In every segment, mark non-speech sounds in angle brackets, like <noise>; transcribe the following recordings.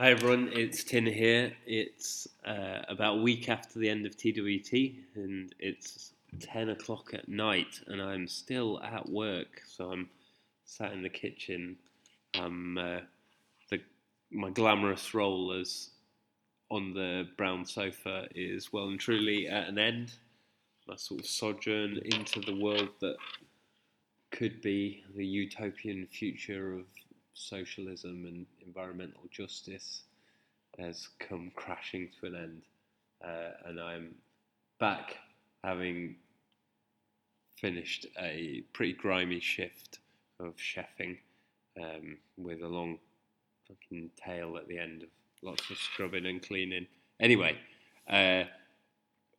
Hi everyone, it's Tin here. It's uh, about a week after the end of TWT, and it's 10 o'clock at night, and I'm still at work. So I'm sat in the kitchen. I'm uh, the my glamorous role as on the brown sofa is well and truly at an end. My sort of sojourn into the world that could be the utopian future of socialism and environmental justice has come crashing to an end. Uh, and I'm back having finished a pretty grimy shift of chefing um, with a long fucking tail at the end of lots of scrubbing and cleaning. Anyway, uh,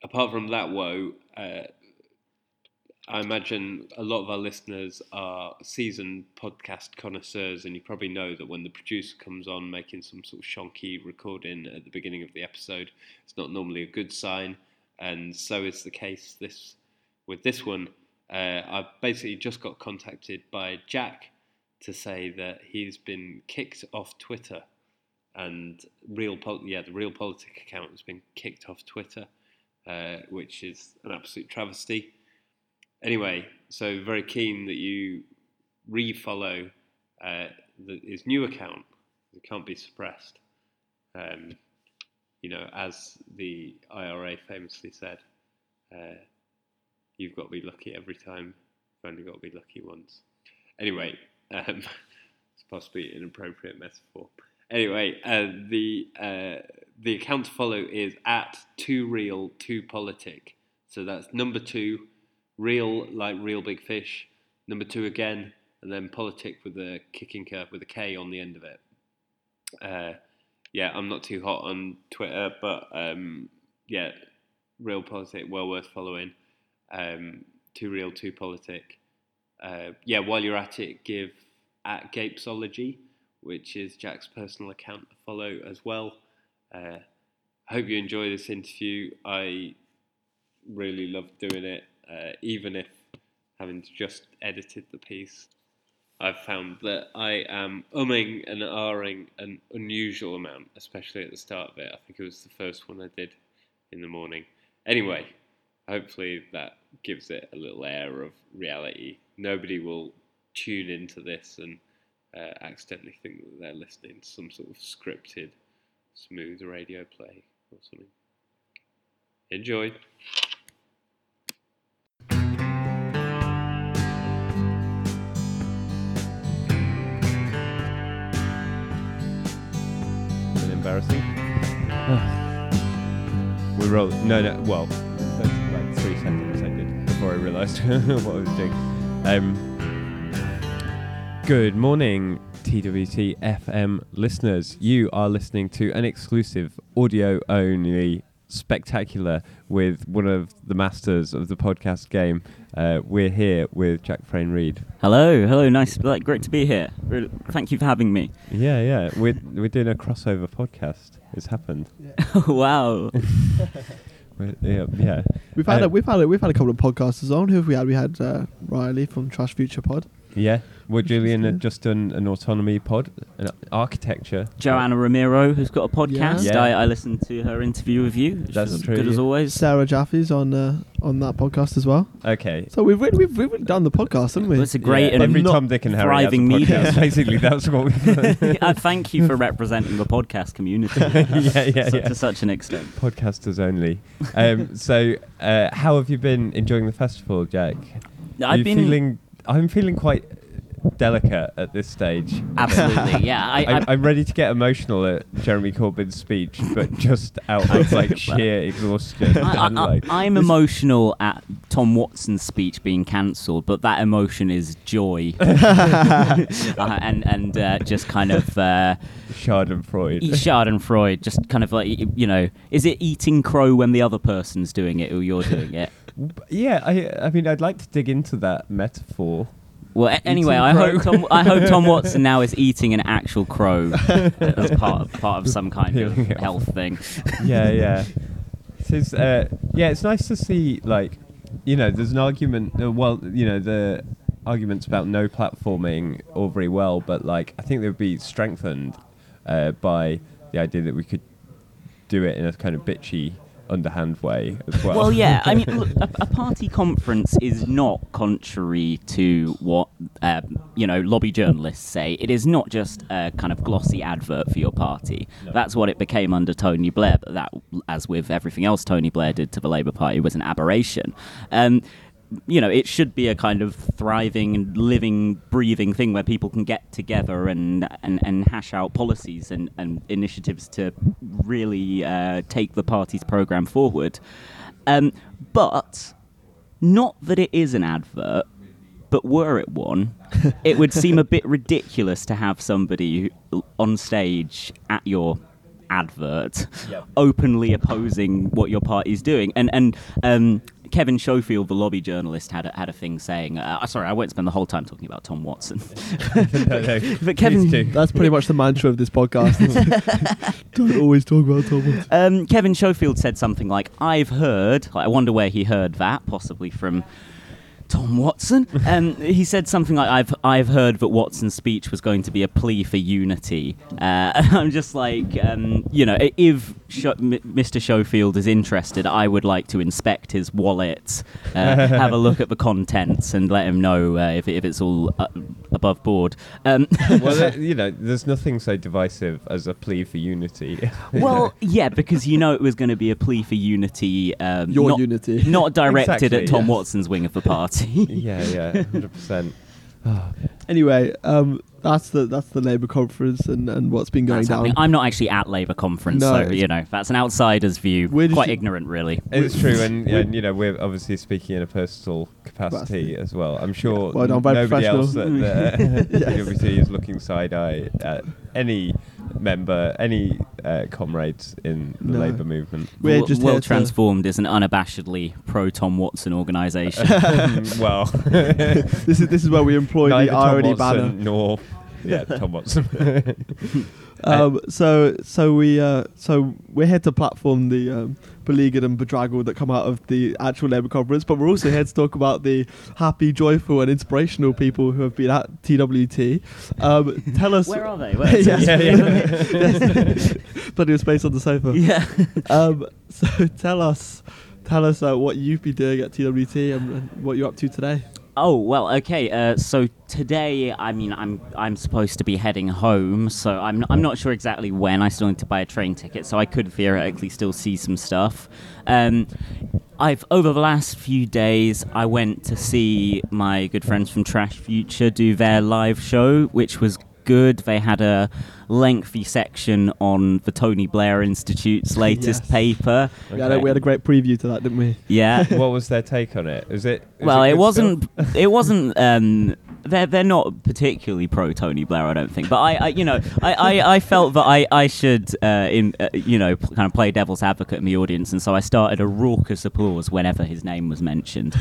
apart from that woe, uh, I imagine a lot of our listeners are seasoned podcast connoisseurs, and you probably know that when the producer comes on making some sort of shonky recording at the beginning of the episode, it's not normally a good sign, and so is the case this with this one. Uh, I basically just got contacted by Jack to say that he's been kicked off Twitter, and real Pol- yeah the Reel Politik account has been kicked off Twitter, uh, which is an absolute travesty anyway, so very keen that you refollow uh, the, his new account. It can't be suppressed. Um, you know, as the IRA famously said, uh, you've got to be lucky every time. You've only got to be lucky once. Anyway, um, <laughs> it's possibly an inappropriate metaphor. Anyway, uh, the uh, the account to follow is at two reel two politik. So that's number two real like Reel Big Fish. Number two again, and then politic with a kicking curve with a K on the end of it. Uh, yeah, I'm not too hot on Twitter, but um, yeah, Reel Politik, well worth following. Um, too real, too politic. Uh, yeah, while you're at it, give at Gapesology, which is Jack's personal account to follow as well. Uh, hope you enjoy this interview. I really love doing it uh, even if having just edited the piece, I've found that I am umming and ahhing an unusual amount, especially at the start of it. I think it was the first one I did in the morning. Anyway, hopefully that gives it a little air of reality. Nobody will tune into this and uh, accidentally think that they're listening to some sort of scripted, smooth radio play or something. Enjoy. Embarrassing. we rolled. No, no. Well, that's like three seconds I did before I realised <laughs> what I was doing. Um, good morning, TWT FM listeners. You are listening to an exclusive audio only spectacular with one of the masters of the podcast game. Uh, we're here with Jack Frayne Reid. Hello, hello, nice, like, great to be here. Really, thank you for having me. Yeah, yeah, we're we're doing a crossover podcast. It's happened. Yeah. <laughs> wow. <laughs> yeah, yeah. We've had uh, a, we've had a, we've had a couple of podcasters on. Who have we had? We had uh, Riley from Trash Future Pod. Yeah, well, Julian had just done an autonomy pod, an architecture. Joana Ramiro, who's got a podcast. Yeah. I, I, listened to her interview with you. That's true. Good as always. Sarah Jaffe's on uh, on that podcast as well. Okay. So we've really, we've, we've really done the podcast, haven't we? It's a great yeah. and every Tom, Dick, and Harry thriving media. <laughs> Basically, that's what we've. <laughs> I thank you for representing the podcast community. <laughs> yeah, yeah, so, yeah. To such an extent. Podcasters only. Um, so, uh, how have you been enjoying the festival, Jack? I've Are been feeling. I'm feeling quite delicate at this stage. Absolutely, yeah. <laughs> I, am ready to get emotional at Jeremy Corbyn's speech, but <laughs> just out of like sheer exhaustion. I, am emotional at Tom Watson's speech being cancelled, but that emotion is joy <laughs> uh, and and uh, just kind of uh, Schadenfreude. Schadenfreude, just kind of like you know, is it eating crow when the other person's doing it or you're doing it? Yeah, I I mean, I'd like to dig into that metaphor. Well, a- anyway, I hope Tom, I hope Tom <laughs> Watson now is eating an actual crow as <laughs> part of part of some kind of health thing. yeah, yeah. <laughs> It's, uh, yeah, it's nice to see like, you know, there's an argument. Uh, well, you know, the arguments about no platforming all very well, but like I think they would be strengthened uh, by the idea that we could do it in a kind of bitchy, underhand way as well. Well, yeah. I mean, <laughs> look, a, a party conference is not contrary to what um, you know lobby journalists say. It is not just a kind of glossy advert for your party. That's what it became under Tony Blair. But that, as with everything else Tony Blair did to the Labour Party, was an aberration. Um, you know, it should be a kind of thriving and living, breathing thing where people can get together and and, and hash out policies and, and initiatives to really uh, take the party's program forward. Um, but not that it is an advert, but were it one, <laughs> it would seem a bit ridiculous to have somebody on stage at your advert Yep. openly opposing what your party's doing. And and um, Kevin Schofield, the lobby journalist, had a, had a thing saying. Uh, sorry, I won't spend the whole time talking about Tom Watson. <laughs> No, no, <laughs> but Kevin. That's pretty much the mantra of this podcast. <laughs> Don't always talk about Tom. Um, Kevin Schofield said something like, "I've heard." I wonder where he heard that, possibly from Tom Watson. Um, he said something like, "I've I've heard that Watson's speech was going to be a plea for unity." Uh, <laughs> I'm just like, um, you know, if Scho- M- Mr. Schofield is interested, I would like to inspect his wallet, uh, <laughs> have a look at the contents, and let him know uh, if if it's all uh, above board. Um, <laughs> well, <laughs> there- you know, there's nothing so divisive as a plea for unity. <laughs> Well, yeah, because you know it was going to be a plea for unity. Um, Your not, unity. not directed Exactly, at Tom yes. Watson's wing of the party. yeah, yeah, hundred percent. <sighs> Anyway, um, that's the that's the Labour conference and, and what's been going That's down. happening. I'm not actually at Labour conference, No, so you know that's an outsider's view. Where did Quite you- ignorant, really. It's true, and, <laughs> and you know we're obviously speaking in a personal capacity Capacity. as well. I'm sure Well done, very nobody else professional. at the Yes. <laughs> <laughs> TWC is looking side eye at any member, any uh, comrades in the No. Labour movement. We're Well, just well here to- transformed is an unabashedly pro Tom Watson organisation. <laughs> well, <laughs> this is this is where we employ neither the Tom irony Watson banner. nor yeah, <laughs> Tom Watson. <laughs> Um, so so we uh, so we're here to platform the um, beleaguered and bedraggled that come out of the actual Labour conference, but we're also here to talk about the happy, joyful, and inspirational people who have been at TWT. Um, tell us. <laughs> Where are they? Where Yes. yeah, yeah. Plenty of space on the sofa. yeah. Um, so tell us, tell us uh, what you've been doing at TWT and, and what you're up to today. Oh well, okay. Uh, so today, I mean, I'm I'm supposed to be heading home, so I'm I'm not sure exactly when. I still need to buy a train ticket, so I could theoretically still see some stuff. Um, I've over the last few days, I went to see my good friends from Trash Future do their live show, which was good. They had a lengthy section on the Tony Blair Institute's <laughs> latest Yes. paper. We, had a, we had a great preview to that, didn't we? Yeah. <laughs> what was their take on it? Is it? is well, it it wasn't. <laughs> It wasn't. Um, they're they're not particularly pro Tony Blair, I don't think. But I, I you know, I, I, I felt that I I should, uh, in uh, you know, p- kind of play devil's advocate in the audience, and so I started a raucous applause whenever his name was mentioned.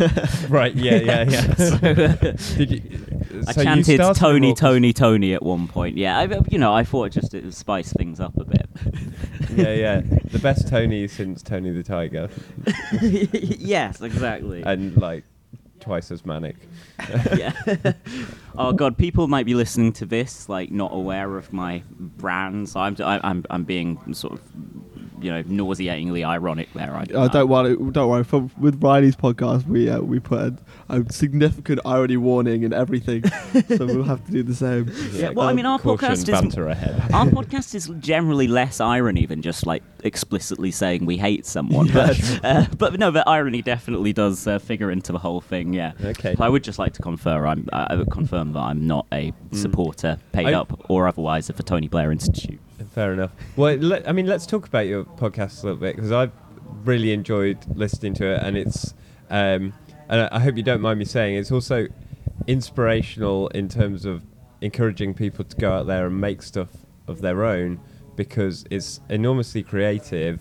Right. Yeah. Yeah. Yeah. Did you? I so you chanted started Tony, Tony, Tony at one point. Yeah, I, you know, I thought just it would spice things up a bit. <laughs> Yeah, yeah. The best Tony since Tony the Tiger, <laughs> yes, exactly. and like twice as manic. <laughs> yeah. oh god, people might be listening to this like not aware of my brand. So I'm I- I'm I'm being sort of you know nauseatingly ironic there. I, Oh, don't worry, don't worry. For, with Riley's podcast, we uh, we put a, a significant irony warning in everything, <laughs> so we'll have to do the same. Yeah, well, I mean, our podcast is ahead. our podcast is generally less irony than just like explicitly saying we hate someone. <laughs> But, uh, but no, the irony definitely does uh, figure into the whole thing. Yeah. Okay. So I would just like to confer I'm I would confirm that I'm not a supporter, paid I- up or otherwise, of the Tony Blair Institute. Fair enough. Well, let, I mean, let's talk about your podcast a little bit because I've really enjoyed listening to it, and it's, um, and I I hope you don't mind me saying, it's also inspirational in terms of encouraging people to go out there and make stuff of their own because it's enormously creative,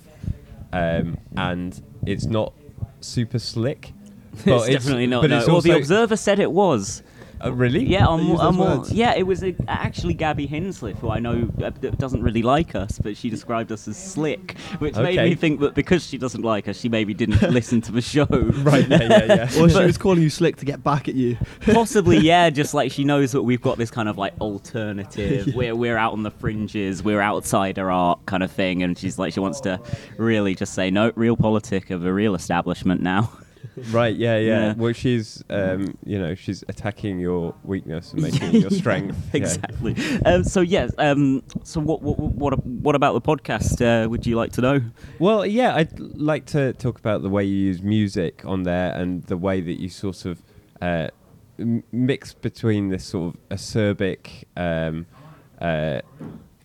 um, and it's not super slick. <laughs> it's definitely not. But no. it's well, the Observer said it was. Uh, really? Yeah, on, They use on those more, words? yeah, it was uh actually Gabby Hinsliff, who I know uh, doesn't really like us, but she described us as slick, which made me think that because she doesn't like us, she maybe didn't <laughs> listen to the show. Right. Yeah. Yeah. Yeah. <laughs> Or she was calling you slick to get back at you. Possibly, yeah. Just like she knows that we've got this kind of like alternative. We're we're out on the fringes. We're outsider art kind of thing, and she's like she wants to really just say no, Reel Politik of a real establishment now. <laughs> Right. Yeah. Yeah. Yeah. Well, she's, um, you know, she's attacking your weakness and making it <laughs> your strength. Yeah. exactly. Um, so yes. Um, so what what what what about the podcast? Uh, would you like to know? Well, yeah, I'd like to talk about the way you use music on there and the way that you sort of uh, m- mix between this sort of acerbic. Um, uh,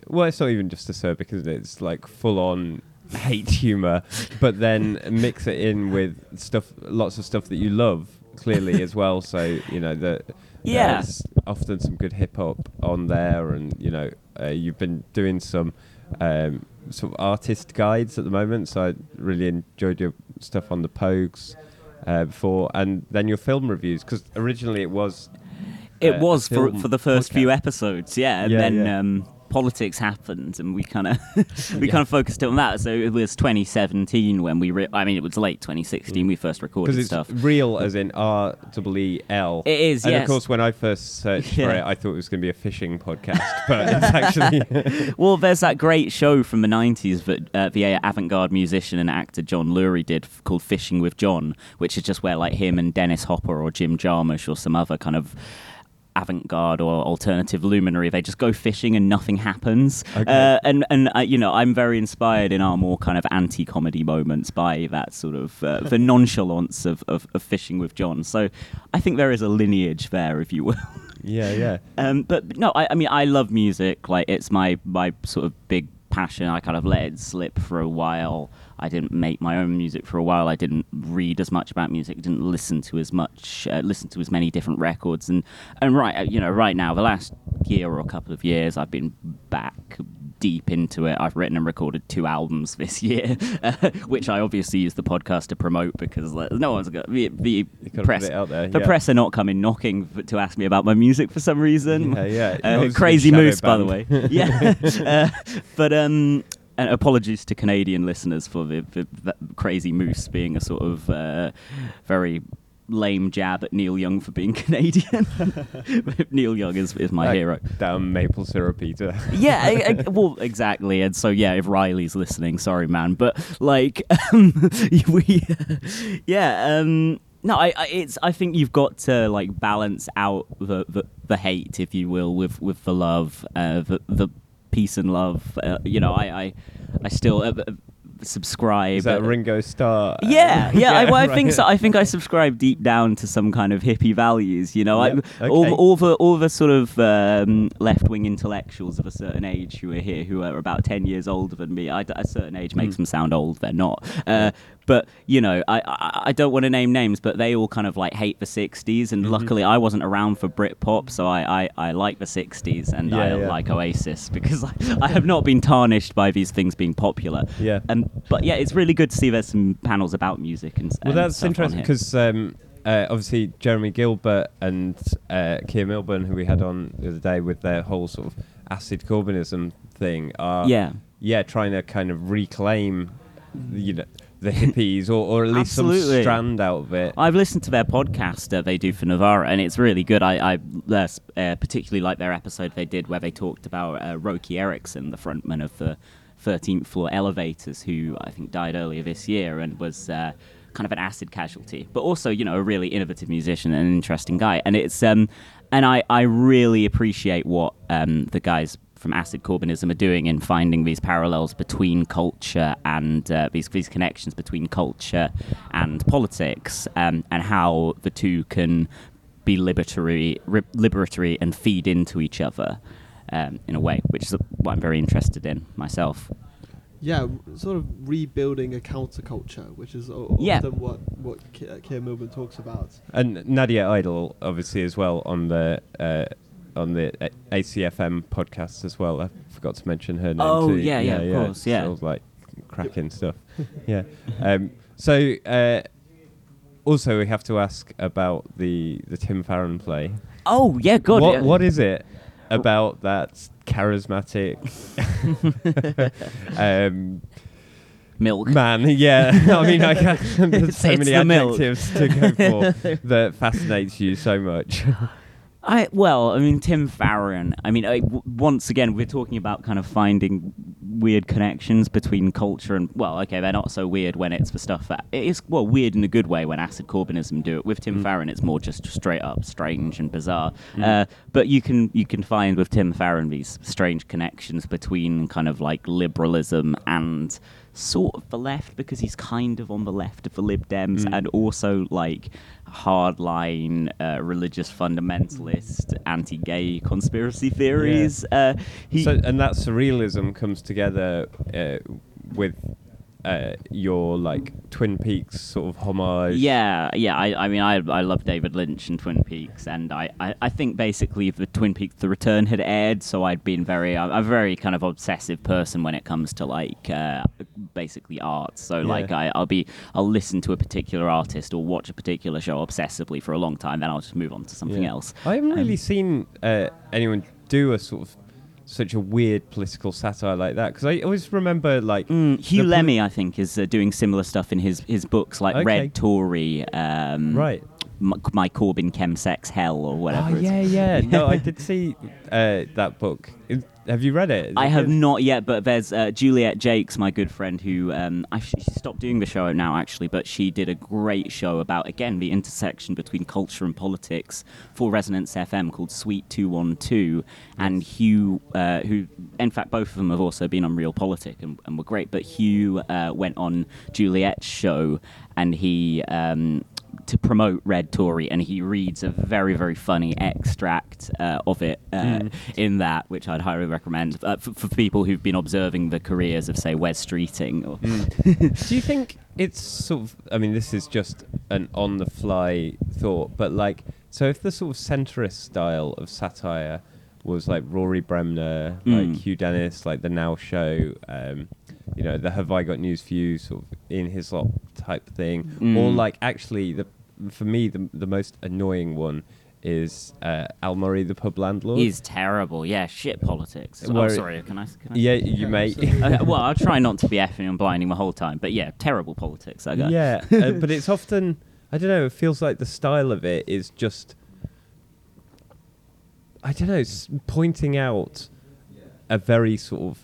well, it's not even just acerbic, is it? It's like full on hate humor, but then mix it in with stuff, lots of stuff that you love clearly as well. So you know that Yeah. there's often some good hip hop on there, and you know uh, you've been doing some um, sort of artist guides at the moment. So I really enjoyed your stuff on the Pogues uh, before, and then your film reviews because originally it was It uh, was for for the first few episodes, yeah, and Yeah, then yeah. Um, politics happened, and we kind of <laughs> we Yeah. kind of focused on that. So it was 2017 when we, re- I mean, it was late 2016 we first recorded it's stuff. real as in R W E L. It is, and yes. of course when I first searched for it, I thought it was going to be a fishing podcast, but it's <laughs> actually <laughs> Well, there's that great show from the 90s that uh, the avant-garde musician and actor John Lurie did called Fishing with John, which is just where like him and Dennis Hopper or Jim Jarmusch or some other kind of avant-garde or alternative luminary they just go fishing and nothing happens Okay. uh, and and uh, you know i'm very inspired in our more kind of anti-comedy moments by that sort of uh, the <laughs> nonchalance of, of, of fishing with john so i think there is a lineage there if you will yeah, yeah. <laughs> um, but no, I, I mean, I love music. Like, it's my my sort of big passion. I kind of let it slip for a while. I didn't make my own music for a while. I didn't read as much about music. Didn't listen to as much, uh, listen to as many different records. And and right, uh, you know, right now, the last year or a couple of years, I've been back deep into it. I've written and recorded two albums <laughs> this year, uh, which I obviously use the podcast to promote because uh, no one's got the, the press. out there. The yeah. press are not coming knocking f- to ask me about my music for some reason. Yeah, yeah. Uh, crazy moose, by the way. <laughs> yeah, uh, but um, and apologies to Canadian listeners for the, the, the crazy moose being a sort of uh, very lame jab at Neil Young for being <laughs> Canadian. <laughs> Neil Young is, is my Like, hero. Damn maple syrup eater. Yeah, I, I- <laughs> well, exactly. And so, yeah, if Riley's listening, sorry, man, but like, um, we, yeah, um, no, I, I, it's. I think you've got to like balance out the, the, the hate, if you will, with with the love, uh, the the peace and love. Uh, you know, I I, I still uh, uh, subscribe. Is that uh, Ringo Starr? yeah, yeah, I, <laughs> well, I think so. I think I subscribe deep down to some kind of hippie values. You know, Yeah, I, all, okay. all the all the sort of um, left wing intellectuals of a certain age who are here, who are about ten years older than me. I, at a certain age makes Mm. them sound old. They're not. Uh, but you know, I, I I don't want to name names, but they all kind of like hate the '60s, and Mm-hmm. luckily I wasn't around for Britpop, so I I, I like the '60s and I Yeah, yeah. like Oasis <laughs> because I, I have not been tarnished by these things being popular. Yeah. Um, but yeah, it's really good to see there's some panels about music and. Well, and that's interesting because um, uh, obviously Jeremy Gilbert and uh, Keir Milburn, who we had on the other day with their whole sort of acid Corbynism thing, are Yeah. yeah trying to kind of reclaim, you know, the hippies or, or at least Absolutely. some strand out of it. I've listened to their podcast uh, they do for Novara, and it's really good. I, I uh, uh, particularly like their episode they did where they talked about uh, Roky Erickson, the frontman of the 13th Floor Elevators, who I think died earlier this year and was uh, kind of an acid casualty, but also you know a really innovative musician and an interesting guy. And it's um, and I I really appreciate what um the guys from acid corbynism are doing in finding these parallels between culture and uh, these these connections between culture and politics, um, and how the two can be liberatory, ri- liberatory, and feed into each other um, in a way, which is what I'm very interested in myself. Yeah, sort of rebuilding a counterculture, which is o- often Yeah. what what Ke- uh, Keir Milburn talks about. And Nadia Idle, obviously, as well on the uh, on the ACFM podcast as well. I forgot to mention her name too. Oh, too. yeah, yeah, of course, yeah. Sounds like cracking stuff. <laughs> yeah. Um, so uh, also we have to ask about the the Tim Farron play. Oh yeah, God. what what is it about that charismatic <laughs> um, milk? man? Yeah, <laughs> I mean, I can't, there's so It's many the milk. adjectives to go for that fascinates you so much. I well, I mean Tim Farron. I mean, I, w- once again, we're talking about kind of finding weird connections between culture and well, okay, they're not so weird when it's for stuff that it is well weird in a good way when acid Corbynism do it. With Tim Farron, it's more just straight up strange and bizarre. Uh, but you can you can find with Tim Farron these strange connections between kind of like liberalism and sort of the left because he's kind of on the left of the Lib Dems and also like hardline uh, religious fundamentalist anti-gay conspiracy theories. Uh, he, so, and that surrealism comes together uh, with uh, your like Twin Peaks sort of homage. yeah, yeah. I, I mean, I, I love David Lynch and Twin Peaks, and I, I, I think basically the Twin Peaks: The Return had aired, so I'd been very, I'm a very kind of obsessive person when it comes to like uh, basically art. So like, I, I'll be, I'll listen to a particular artist or watch a particular show obsessively for a long time, then I'll just move on to something Yeah. else. I haven't really Um, seen uh, anyone do a sort of such a weird political satire like that because I always remember like Mm, Huw Lemmey, I think, is uh, doing similar stuff in his, his books like Okay. Red Tory, um, right. M- My Corbyn Chemsex Hell or whatever. Oh yeah, yeah. No, I did <laughs> see uh, that book. Have you read it? Is I it have good? not yet, but there's uh, Juliet Jacques, my good friend, who um, I she stopped doing the show now actually, but she did a great show about again the intersection between culture and politics for Resonance FM called Suite Two One Two, and Huw, uh, who in fact both of them have also been on Reel Politik and, and were great, but Huw uh, went on Juliet's show and he. Um, to promote Red Tory, and he reads a very, very funny extract uh, of it uh, in that, which I'd highly recommend uh, for, for people who've been observing the careers of, say, Wes Streeting. Or, <laughs> Do you think it's sort of? I mean, this is just an on-the-fly thought, but like, so if the sort of centrist style of satire was like Rory Bremner, like Mm. Hugh Dennis, like the Now Show, um, you know, the Have I Got News for You sort of in his lot type thing, or Mm. like actually the for me the the most annoying one is uh, Al Murray, the pub landlord. He's terrible. Yeah, shit politics. Oh, sorry. Can I? Can I yeah, you may. Okay, <laughs> well, I'll try not to be effing and blinding the whole time, but yeah, terrible politics. I got. Yeah, <laughs> uh, but it's often I don't know. It feels like the style of it is just I don't know, s- pointing out a very sort of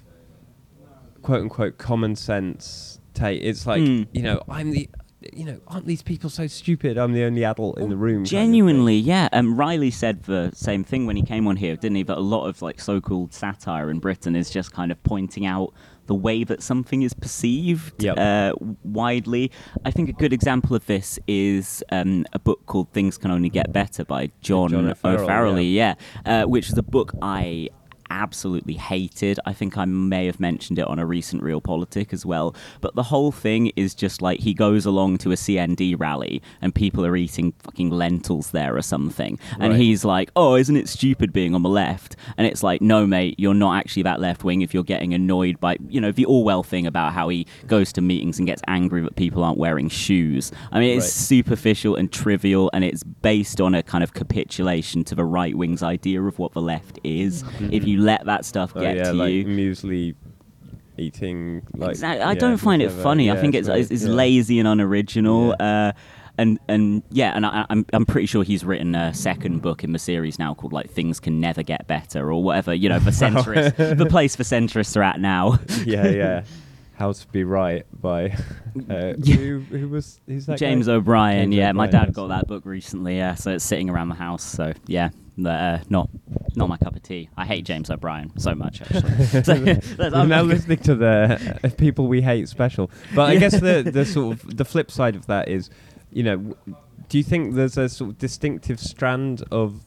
quote unquote common sense take. It's like Mm. you know, I'm the you know, aren't these people so stupid? I'm the only adult in the room. kind of. Genuinely, yeah. Um, Riley said the same thing when he came on here, didn't he? That a lot of like so-called satire in Britain is just kind of pointing out the way that something is perceived Yep. uh, widely. I think a good example of this is um, a book called "Things Can Only Get Better" by John, John O'Farrell, O'Farrelly. Yeah, uh, which is a book I absolutely hated. I think I may have mentioned it on a recent Reel Politik as well. But the whole thing is just like he goes along to a CND rally and people are eating fucking lentils there or something. And Right. he's like, oh, isn't it stupid being on the left? And it's like, no, mate, you're not actually that left wing if you're getting annoyed by, you know, the Orwell thing about how he goes to meetings and gets angry that people aren't wearing shoes. I mean, it's Right. superficial and trivial and it's based on a kind of capitulation to the right wing's idea of what the left is. Mm-hmm. If you let that stuff Oh, get yeah, to like you. muesli eating. Like, exactly. I yeah, don't find it whatever. funny. I think it's, it's, it's yeah. lazy and unoriginal. Uh, and and yeah, and I, I'm I'm pretty sure he's written a second book in the series now called like Things Can Never Get Better or whatever. You know, the <laughs> centrists, the place for centrists are at now. yeah, yeah. <laughs> How to Be Right by <laughs> uh, <laughs> who, who was who's that James guy? O'Brien. James yeah, my dad got that book recently. Yeah, so it's sitting around the house. So yeah, uh, not not my cup of tea. I hate James O'Brien so much actually. <laughs> so, I'm- now listening to the uh, people we hate special. But I guess the the sort of the flip side of that is, you know, w- do you think there's a sort of distinctive strand of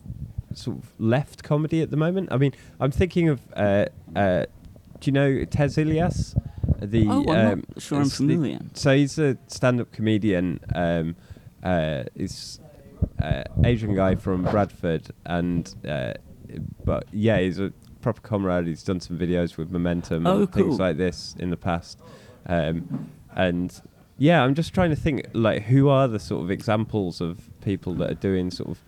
sort of left comedy at the moment? I mean, I'm thinking of, uh, uh, do you know Tez Ilyas? The Oh, I'm um, not sure I'm it's the- familiar. so he's a stand-up comedian. Um, uh, he's uh, Asian guy from Bradford, and uh, but yeah, he's a proper comrade. He's done some videos with Momentum Oh, and things like this in the past, um, and yeah, I'm just trying to think like who are the sort of examples of people that are doing sort of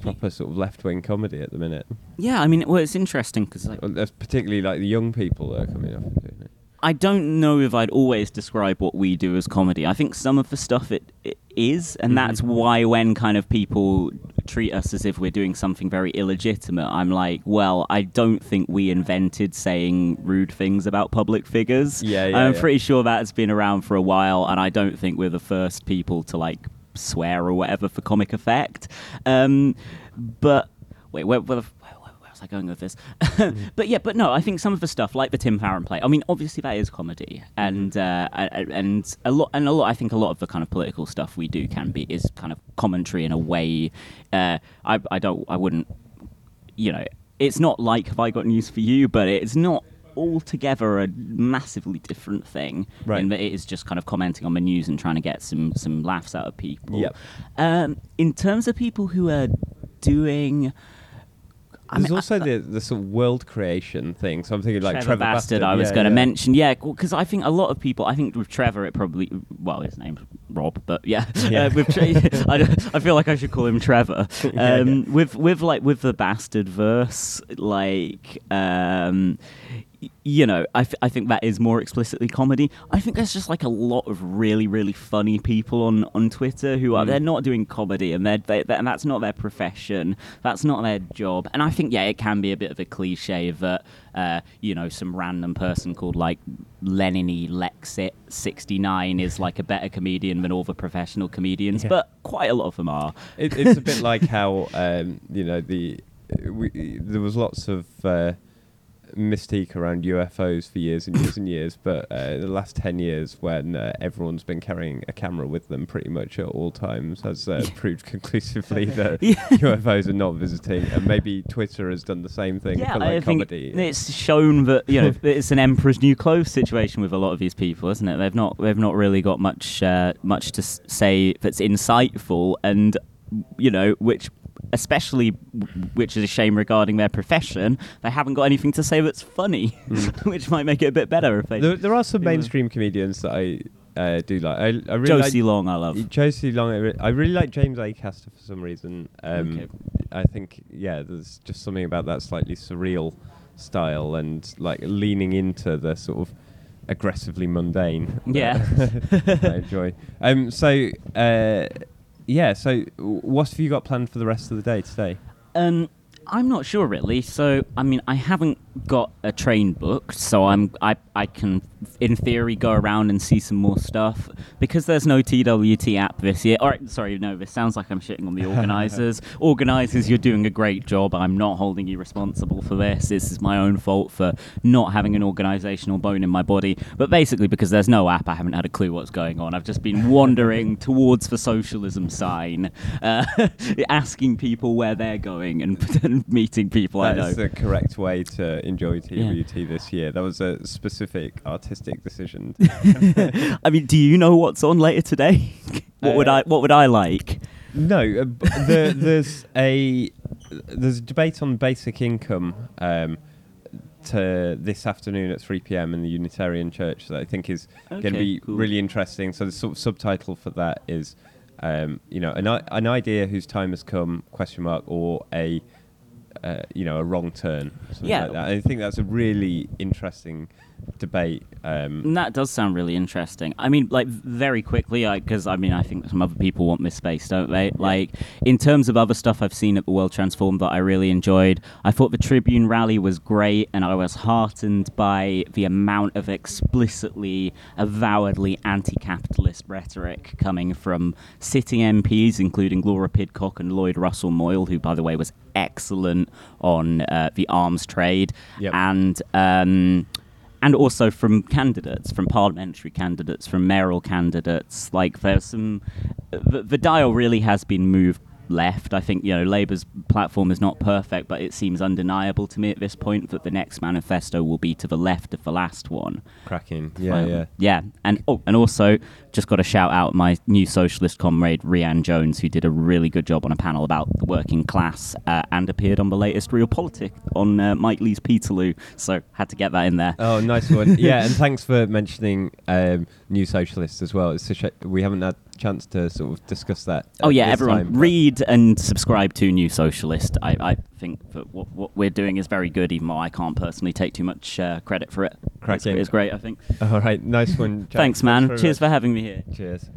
proper sort of left wing comedy at the minute. Yeah, I mean, well, it's interesting because like, Well, particularly like the young people that are coming up and doing it. I don't know if I'd always describe what we do as comedy. I think some of the stuff it, it is, and that's why when kind of people treat us as if we're doing something very illegitimate, I'm like, well, I don't think we invented saying rude things about public figures. Yeah, yeah, I'm yeah. pretty sure that's been around for a while, and I don't think we're the first people to like swear or whatever for comic effect. Um, but wait, where, where, the f- where, where was I going with this? <laughs> but yeah, but no, I think some of the stuff like the Tim Farron play. I mean, obviously that is comedy, and uh, and- and a lot, and a lot. I think a lot of the kind of political stuff we do can be is kind of commentary in a way. Uh, I I don't I wouldn't you know, it's not like Have I Got News for You, but it's not altogether a massively different thing. Right. In that it is just kind of commenting on the news and trying to get some some laughs out of people. Yep. Um, in terms of people who are doing. I There's mean, also I- the the sort of world creation thing. So I'm thinking like Trevor, Trevor, Bastard, I was yeah, going to yeah. mention, yeah, because I think a lot of people, I think with Trevor, it probably, well, his name's Rob, but yeah, Yeah. <laughs> Uh, with <laughs> I, I feel like I should call him Trevor. <laughs> Um, With with like with the Bastard verse, like, um, you know, I, th- I think that is more explicitly comedy. I think there's just like a lot of really really funny people on on Twitter who are Mm. they're not doing comedy and they're, they they and that's not their profession, that's not their job. And I think yeah, it can be a bit of a cliche that uh, you know some random person called like Lenny Lexit sixty nine is like a better comedian than all the professional comedians, Yeah. but quite a lot of them are. It, it's a bit <laughs> like how um, you know the we, there was lots of uh, mystique around UFOs for years and years and years, but uh, the last ten years, when uh, everyone's been carrying a camera with them pretty much at all times, has uh, proved <laughs> conclusively <laughs> that Yeah. UFOs are not visiting, and maybe Twitter has done the same thing Yeah, for like I think it's shown that you know <laughs> it's an emperor's new clothes situation with a lot of these people, isn't it? They've not they've not really got much uh, much to say that's insightful, and you know which. Especially, which is a shame regarding their profession, they haven't got anything to say that's funny, <laughs> which might make it a bit better if they. there, there are some Yeah. mainstream comedians that I uh, do like. I, I really Josie like Long, I love. Josie Long. I, re- I really like James Acaster for some reason. Um, Okay. I think yeah, there's just something about that slightly surreal style and like leaning into the sort of aggressively mundane. Yeah. <laughs> I enjoy. Um. So uh, yeah. So what have you got planned for the rest of the day today? Um, I'm not sure really. So, I mean, I haven't got a train booked, so I'm I I can, in theory, go around and see some more stuff because there's no TWT app this year. Or sorry, no, this sounds like I'm shitting on the <laughs> organisers. organisers, you're doing a great job. I'm not holding you responsible for this. This is my own fault for not having an organisational bone in my body. But basically, because there's no app, I haven't had a clue what's going on. I've just been <laughs> wandering towards the socialism sign, uh, <laughs> asking people where they're going and, and meeting people I know. That's the correct way to enjoy TWT this year. That was a specific artistic decision. <laughs> <laughs> I mean, do you know what's on later today? <laughs> what would Uh, I What would I like? No, uh, b- the, there's a there's a debate on basic income um, to this afternoon at 3 p.m. in the Unitarian Church that I think is going to be cool. really interesting. So the sort of subtitle for that is, um, you know, an, an idea whose time has come? Question mark or a uh, you know a wrong turn. Yeah. like. I think that's a really interesting debate. Um, That does sound really interesting. I mean, like very quickly, because I, mean, I think some other people want this space, don't they? Like in terms of other stuff I've seen at the World Transform that I really enjoyed, I thought the Tribune rally was great, and I was heartened by the amount of explicitly, avowedly anti-capitalist rhetoric coming from sitting MPs, including Laura Pidcock and Lloyd Russell Moyle, who, by the way, was excellent on uh, the arms trade, Yep. and. Um, and also from candidates, from parliamentary candidates, from mayoral candidates. Like there's some, the, the dial really has been moved left. I think you know Labour's platform is not perfect, but it seems undeniable to me at this point that the next manifesto will be to the left of the last one. cracking. Yeah, Um, yeah. yeah. And oh, and also just got to shout out my new socialist comrade Rhian Jones, who did a really good job on a panel about the working class uh, and appeared on the latest Reel Politik on uh, Mike Leigh's Peterloo. So had to get that in there. Oh, nice one. yeah, and <laughs> thanks for mentioning um, New Socialists as well. It's a sh- we haven't had chance to sort of discuss that. Oh yeah, everyone time, read and subscribe to New Socialist. I, I think that what, what we're doing is very good, even though I can't personally take too much uh, credit for it. Cracking. it's great, I think. All right, nice one. <laughs> Thanks, man. Cheers much. for having me here. Cheers.